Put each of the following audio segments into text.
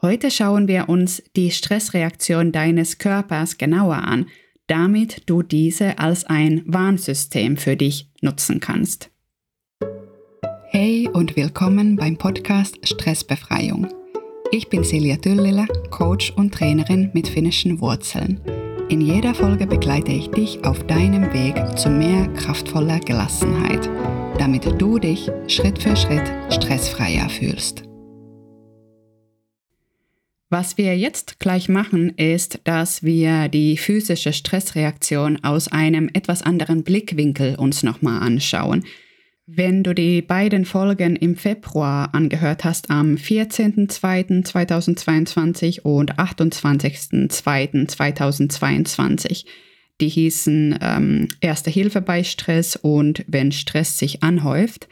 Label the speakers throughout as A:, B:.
A: Heute schauen wir uns die Stressreaktion deines Körpers genauer an, damit du diese als ein Warnsystem für dich nutzen kannst. Hey und willkommen beim Podcast Stressbefreiung. Ich bin Silja Düllila, Coach und Trainerin mit finnischen Wurzeln. In jeder Folge begleite ich dich auf deinem Weg zu mehr kraftvoller Gelassenheit, damit du dich Schritt für Schritt stressfreier fühlst. Was wir jetzt gleich machen, ist, dass wir die physische Stressreaktion aus einem etwas anderen Blickwinkel uns nochmal anschauen. Wenn du die beiden Folgen im Februar angehört hast, am 14.02.2022 und 28.02.2022, die hießen ähm, Erste Hilfe bei Stress und Wenn Stress sich anhäuft.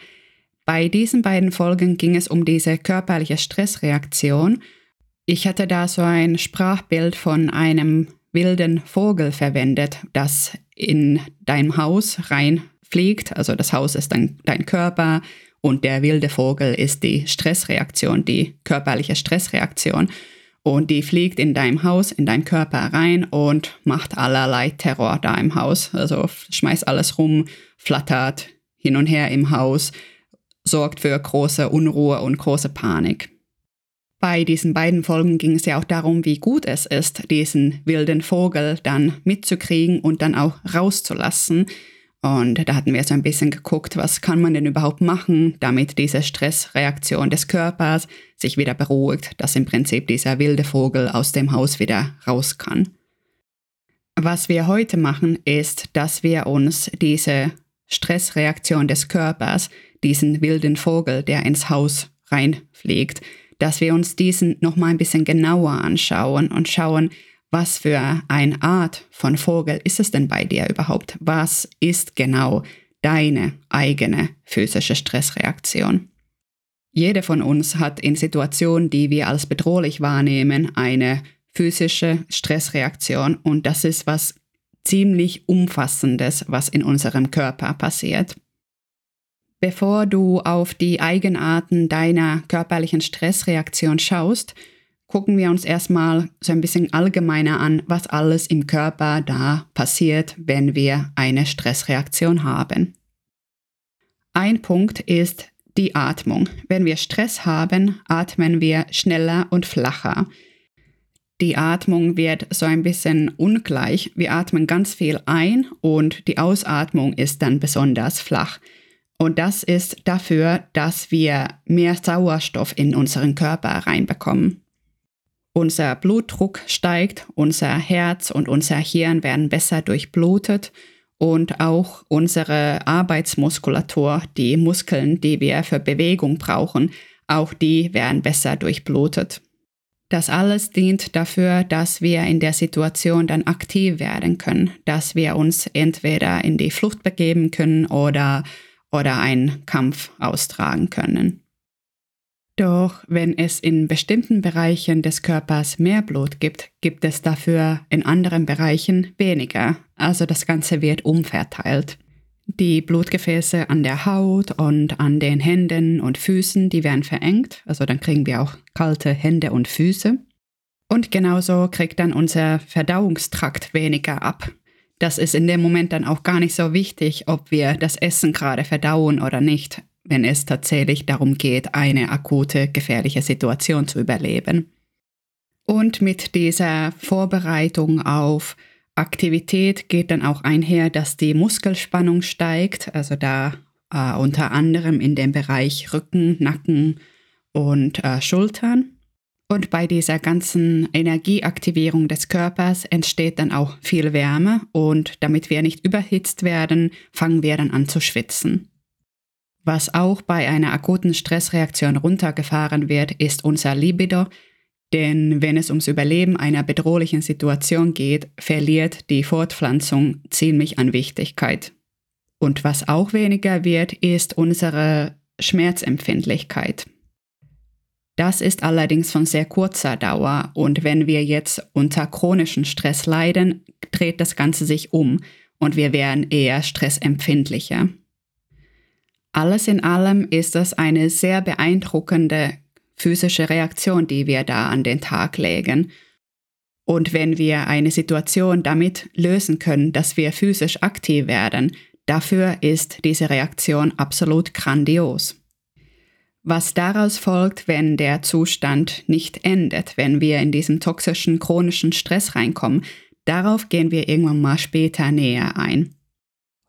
A: Bei diesen beiden Folgen ging es um diese körperliche Stressreaktion – ich hatte da so ein Sprachbild von einem wilden Vogel verwendet, das in dein Haus reinfliegt. Also das Haus ist dein, dein Körper und der wilde Vogel ist die Stressreaktion, die körperliche Stressreaktion. Und die fliegt in deinem Haus, in deinen Körper rein und macht allerlei Terror da im Haus. Also schmeißt alles rum, flattert hin und her im Haus, sorgt für große Unruhe und große Panik. Bei diesen beiden Folgen ging es ja auch darum, wie gut es ist, diesen wilden Vogel dann mitzukriegen und dann auch rauszulassen. Und da hatten wir so ein bisschen geguckt, was kann man denn überhaupt machen, damit diese Stressreaktion des Körpers sich wieder beruhigt, dass im Prinzip dieser wilde Vogel aus dem Haus wieder raus kann. Was wir heute machen, ist, dass wir uns diese Stressreaktion des Körpers, diesen wilden Vogel, der ins Haus reinfliegt, dass wir uns diesen nochmal ein bisschen genauer anschauen und schauen, was für eine Art von Vogel ist es denn bei dir überhaupt? Was ist genau deine eigene physische Stressreaktion? Jede von uns hat in Situationen, die wir als bedrohlich wahrnehmen, eine physische Stressreaktion und das ist was ziemlich Umfassendes, was in unserem Körper passiert. Bevor du auf die Eigenarten deiner körperlichen Stressreaktion schaust, gucken wir uns erstmal so ein bisschen allgemeiner an, was alles im Körper da passiert, wenn wir eine Stressreaktion haben. Ein Punkt ist die Atmung. Wenn wir Stress haben, atmen wir schneller und flacher. Die Atmung wird so ein bisschen ungleich. Wir atmen ganz viel ein und die Ausatmung ist dann besonders flach. Und das ist dafür, dass wir mehr Sauerstoff in unseren Körper reinbekommen. Unser Blutdruck steigt, unser Herz und unser Hirn werden besser durchblutet und auch unsere Arbeitsmuskulatur, die Muskeln, die wir für Bewegung brauchen, auch die werden besser durchblutet. Das alles dient dafür, dass wir in der Situation dann aktiv werden können, dass wir uns entweder in die Flucht begeben können oder oder einen Kampf austragen können. Doch wenn es in bestimmten Bereichen des Körpers mehr Blut gibt, gibt es dafür in anderen Bereichen weniger, also das Ganze wird umverteilt. Die Blutgefäße an der Haut und an den Händen und Füßen, die werden verengt, also dann kriegen wir auch kalte Hände und Füße. Und genauso kriegt dann unser Verdauungstrakt weniger ab. Das ist in dem Moment dann auch gar nicht so wichtig, ob wir das Essen gerade verdauen oder nicht, wenn es tatsächlich darum geht, eine akute, gefährliche Situation zu überleben. Und mit dieser Vorbereitung auf Aktivität geht dann auch einher, dass die Muskelspannung steigt, also da äh, unter anderem in dem Bereich Rücken, Nacken und äh, Schultern. Und bei dieser ganzen Energieaktivierung des Körpers entsteht dann auch viel Wärme und damit wir nicht überhitzt werden, fangen wir dann an zu schwitzen. Was auch bei einer akuten Stressreaktion runtergefahren wird, ist unser Libido, denn wenn es ums Überleben einer bedrohlichen Situation geht, verliert die Fortpflanzung ziemlich an Wichtigkeit. Und was auch weniger wird, ist unsere Schmerzempfindlichkeit. Das ist allerdings von sehr kurzer Dauer und wenn wir jetzt unter chronischen Stress leiden, dreht das Ganze sich um und wir werden eher stressempfindlicher. Alles in allem ist das eine sehr beeindruckende physische Reaktion, die wir da an den Tag legen. Und wenn wir eine Situation damit lösen können, dass wir physisch aktiv werden, dafür ist diese Reaktion absolut grandios. Was daraus folgt, wenn der Zustand nicht endet, wenn wir in diesen toxischen chronischen Stress reinkommen, darauf gehen wir irgendwann mal später näher ein.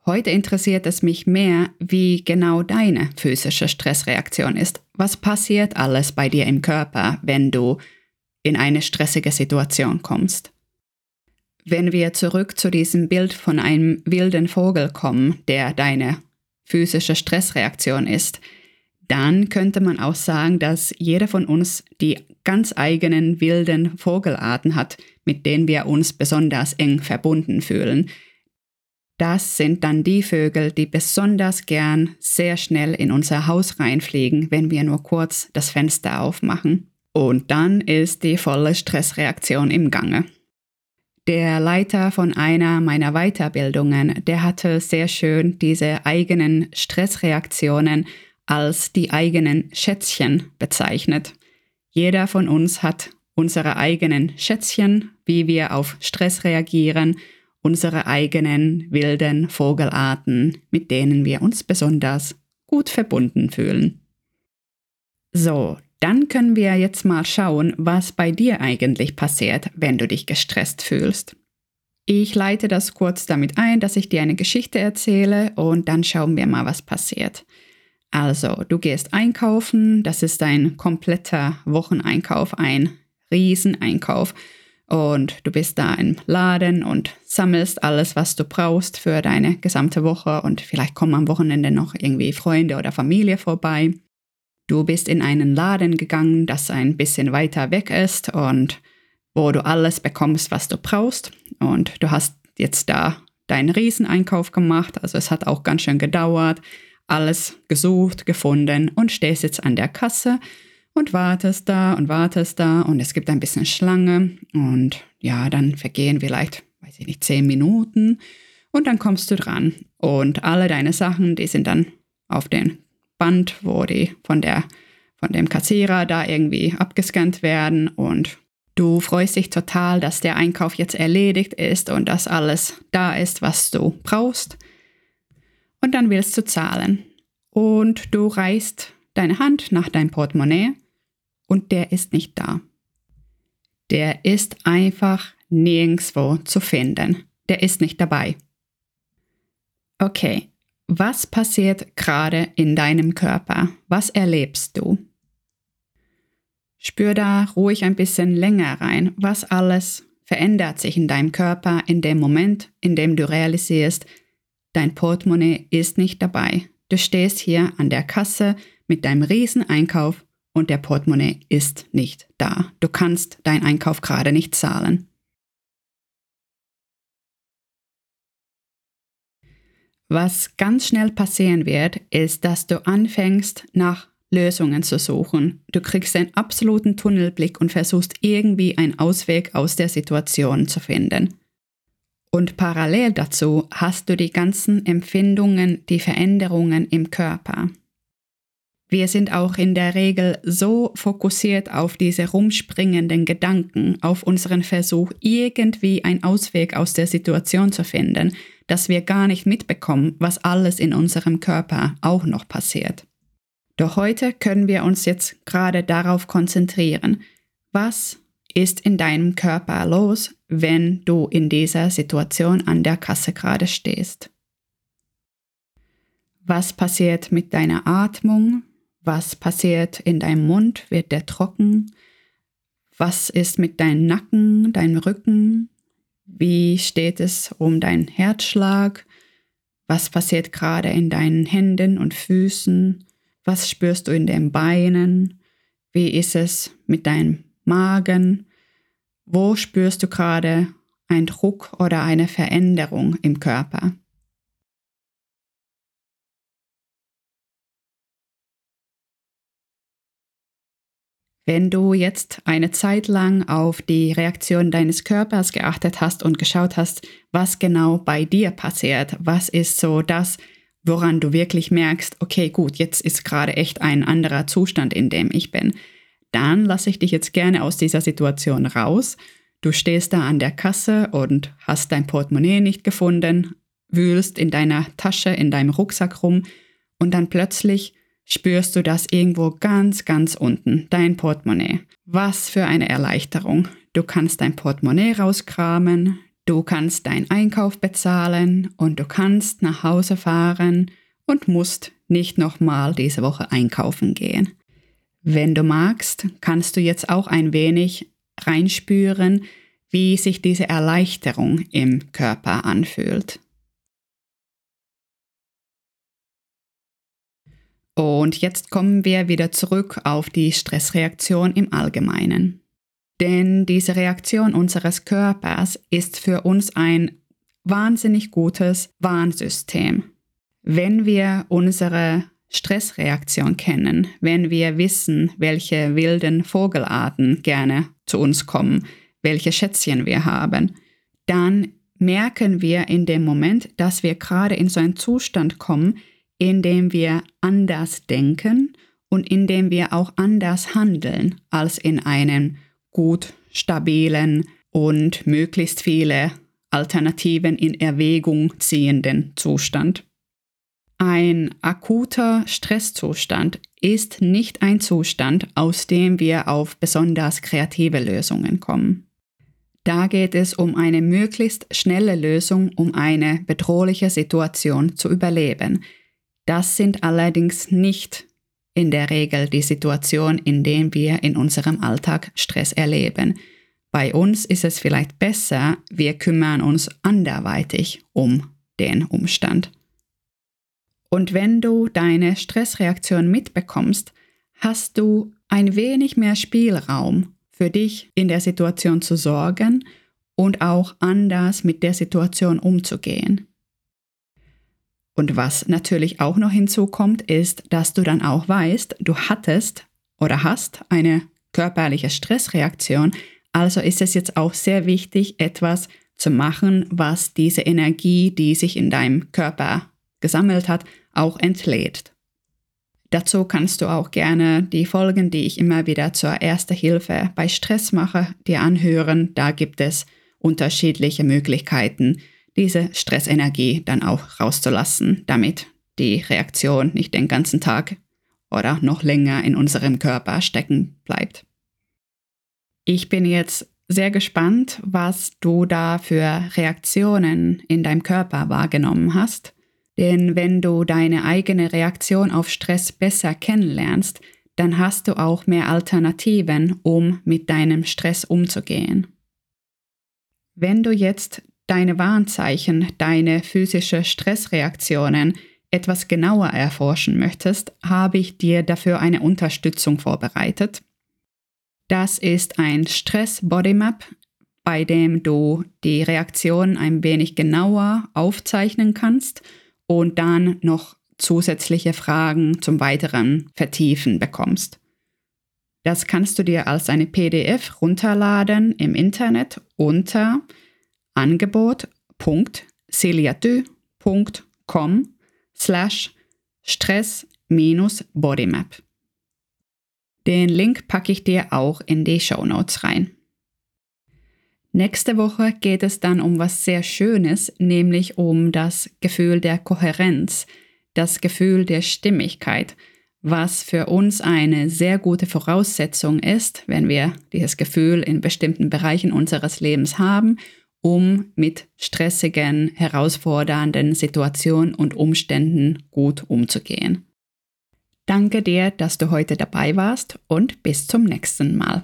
A: Heute interessiert es mich mehr, wie genau deine physische Stressreaktion ist. Was passiert alles bei dir im Körper, wenn du in eine stressige Situation kommst? Wenn wir zurück zu diesem Bild von einem wilden Vogel kommen, der deine physische Stressreaktion ist, dann könnte man auch sagen, dass jeder von uns die ganz eigenen wilden Vogelarten hat, mit denen wir uns besonders eng verbunden fühlen. Das sind dann die Vögel, die besonders gern sehr schnell in unser Haus reinfliegen, wenn wir nur kurz das Fenster aufmachen. Und dann ist die volle Stressreaktion im Gange. Der Leiter von einer meiner Weiterbildungen, der hatte sehr schön diese eigenen Stressreaktionen als die eigenen Schätzchen bezeichnet. Jeder von uns hat unsere eigenen Schätzchen, wie wir auf Stress reagieren unsere eigenen wilden Vogelarten, mit denen wir uns besonders gut verbunden fühlen. So, dann können wir jetzt mal schauen, was bei dir eigentlich passiert, wenn du dich gestresst fühlst. Ich leite das kurz damit ein, dass ich dir eine Geschichte erzähle und dann schauen wir mal, was passiert. Also, du gehst einkaufen, das ist ein kompletter Wocheneinkauf, ein Rieseneinkauf und du bist da im Laden und sammelst alles, was du brauchst für deine gesamte Woche und vielleicht kommen am Wochenende noch irgendwie Freunde oder Familie vorbei. Du bist in einen Laden gegangen, das ein bisschen weiter weg ist und wo du alles bekommst, was du brauchst. Und du hast jetzt da deinen Rieseneinkauf gemacht, also es hat auch ganz schön gedauert, alles gesucht, gefunden und stehst jetzt an der Kasse und wartest da und wartest da und es gibt ein bisschen Schlange und ja, dann vergehen vielleicht, weiß ich nicht, zehn Minuten und dann kommst du dran und alle deine Sachen, die sind dann auf dem Band, wo die von der von dem Kassierer da irgendwie abgescannt werden und du freust dich total, dass der Einkauf jetzt erledigt ist und dass alles da ist, was du brauchst. Und dann willst du zahlen und du reißt deine Hand nach deinem Portemonnaie und der ist nicht da. Der ist einfach nirgendwo zu finden. Der ist nicht dabei. Okay, was passiert gerade in deinem Körper? Was erlebst du? Spür da ruhig ein bisschen länger rein, was alles verändert sich in deinem Körper in dem Moment, in dem du realisierst, dein Portemonnaie ist nicht dabei. Du stehst hier an der Kasse mit deinem Rieseneinkauf und der Portemonnaie ist nicht da. Du kannst deinen Einkauf gerade nicht zahlen. Was ganz schnell passieren wird, ist, dass du anfängst, nach Lösungen zu suchen. Du kriegst einen absoluten Tunnelblick und versuchst irgendwie einen Ausweg aus der Situation zu finden. Und parallel dazu hast du die ganzen Empfindungen, die Veränderungen im Körper. Wir sind auch in der Regel so fokussiert auf diese rumspringenden Gedanken, auf unseren Versuch, irgendwie einen Ausweg aus der Situation zu finden, dass wir gar nicht mitbekommen, was alles in unserem Körper auch noch passiert. Doch heute können wir uns jetzt gerade darauf konzentrieren, was ist in deinem Körper los, wenn du in dieser Situation an der Kasse gerade stehst. Was passiert mit deiner Atmung? Was passiert in deinem Mund? Wird der trocken? Was ist mit deinem Nacken, deinem Rücken? Wie steht es um deinen Herzschlag? Was passiert gerade in deinen Händen und Füßen? Was spürst du in den Beinen? Wie ist es mit deinem Magen? Wo spürst du gerade einen Druck oder eine Veränderung im Körper? Wenn du jetzt eine Zeit lang auf die Reaktion deines Körpers geachtet hast und geschaut hast, was genau bei dir passiert, was ist so das, woran du wirklich merkst, okay, gut, jetzt ist gerade echt ein anderer Zustand, in dem ich bin, dann lasse ich dich jetzt gerne aus dieser Situation raus. Du stehst da an der Kasse und hast dein Portemonnaie nicht gefunden, wühlst in deiner Tasche, in deinem Rucksack rum und dann plötzlich spürst du das irgendwo ganz, ganz unten, dein Portemonnaie. Was für eine Erleichterung. Du kannst dein Portemonnaie rauskramen, du kannst deinen Einkauf bezahlen und du kannst nach Hause fahren und musst nicht nochmal diese Woche einkaufen gehen. Wenn du magst, kannst du jetzt auch ein wenig reinspüren, wie sich diese Erleichterung im Körper anfühlt. Und jetzt kommen wir wieder zurück auf die Stressreaktion im Allgemeinen. Denn diese Reaktion unseres Körpers ist für uns ein wahnsinnig gutes Warnsystem. Wenn wir unsere Stressreaktion kennen, wenn wir wissen, welche wilden Vogelarten gerne zu uns kommen, welche Schätzchen wir haben, dann merken wir in dem Moment, dass wir gerade in so einen Zustand kommen, indem wir anders denken und indem wir auch anders handeln als in einem gut stabilen und möglichst viele Alternativen in Erwägung ziehenden Zustand. Ein akuter Stresszustand ist nicht ein Zustand, aus dem wir auf besonders kreative Lösungen kommen. Da geht es um eine möglichst schnelle Lösung, um eine bedrohliche Situation zu überleben, das sind allerdings nicht in der Regel die Situation, in denen wir in unserem Alltag Stress erleben. Bei uns ist es vielleicht besser, wir kümmern uns anderweitig um den Umstand. Und wenn du deine Stressreaktion mitbekommst, hast du ein wenig mehr Spielraum für dich in der Situation zu sorgen und auch anders mit der Situation umzugehen. Und was natürlich auch noch hinzukommt, ist, dass du dann auch weißt, du hattest oder hast eine körperliche Stressreaktion. Also ist es jetzt auch sehr wichtig, etwas zu machen, was diese Energie, die sich in deinem Körper gesammelt hat, auch entlädt. Dazu kannst du auch gerne die Folgen, die ich immer wieder zur Erste Hilfe bei Stress mache, dir anhören. Da gibt es unterschiedliche Möglichkeiten, diese Stressenergie dann auch rauszulassen, damit die Reaktion nicht den ganzen Tag oder noch länger in unserem Körper stecken bleibt. Ich bin jetzt sehr gespannt, was du da für Reaktionen in deinem Körper wahrgenommen hast. Denn wenn du deine eigene Reaktion auf Stress besser kennenlernst, dann hast du auch mehr Alternativen, um mit deinem Stress umzugehen. Wenn du jetzt deine Warnzeichen, deine physische Stressreaktionen etwas genauer erforschen möchtest, habe ich dir dafür eine Unterstützung vorbereitet. Das ist ein Stress-Bodymap, bei dem du die Reaktion ein wenig genauer aufzeichnen kannst und dann noch zusätzliche Fragen zum weiteren Vertiefen bekommst. Das kannst du dir als eine PDF runterladen im Internet unter angebot.celiatö.com slash stress-bodymap. Den Link packe ich dir auch in die Show Notes rein. Nächste Woche geht es dann um was sehr Schönes, nämlich um das Gefühl der Kohärenz, das Gefühl der Stimmigkeit, was für uns eine sehr gute Voraussetzung ist, wenn wir dieses Gefühl in bestimmten Bereichen unseres Lebens haben um mit stressigen, herausfordernden Situationen und Umständen gut umzugehen. Danke dir, dass du heute dabei warst und bis zum nächsten Mal.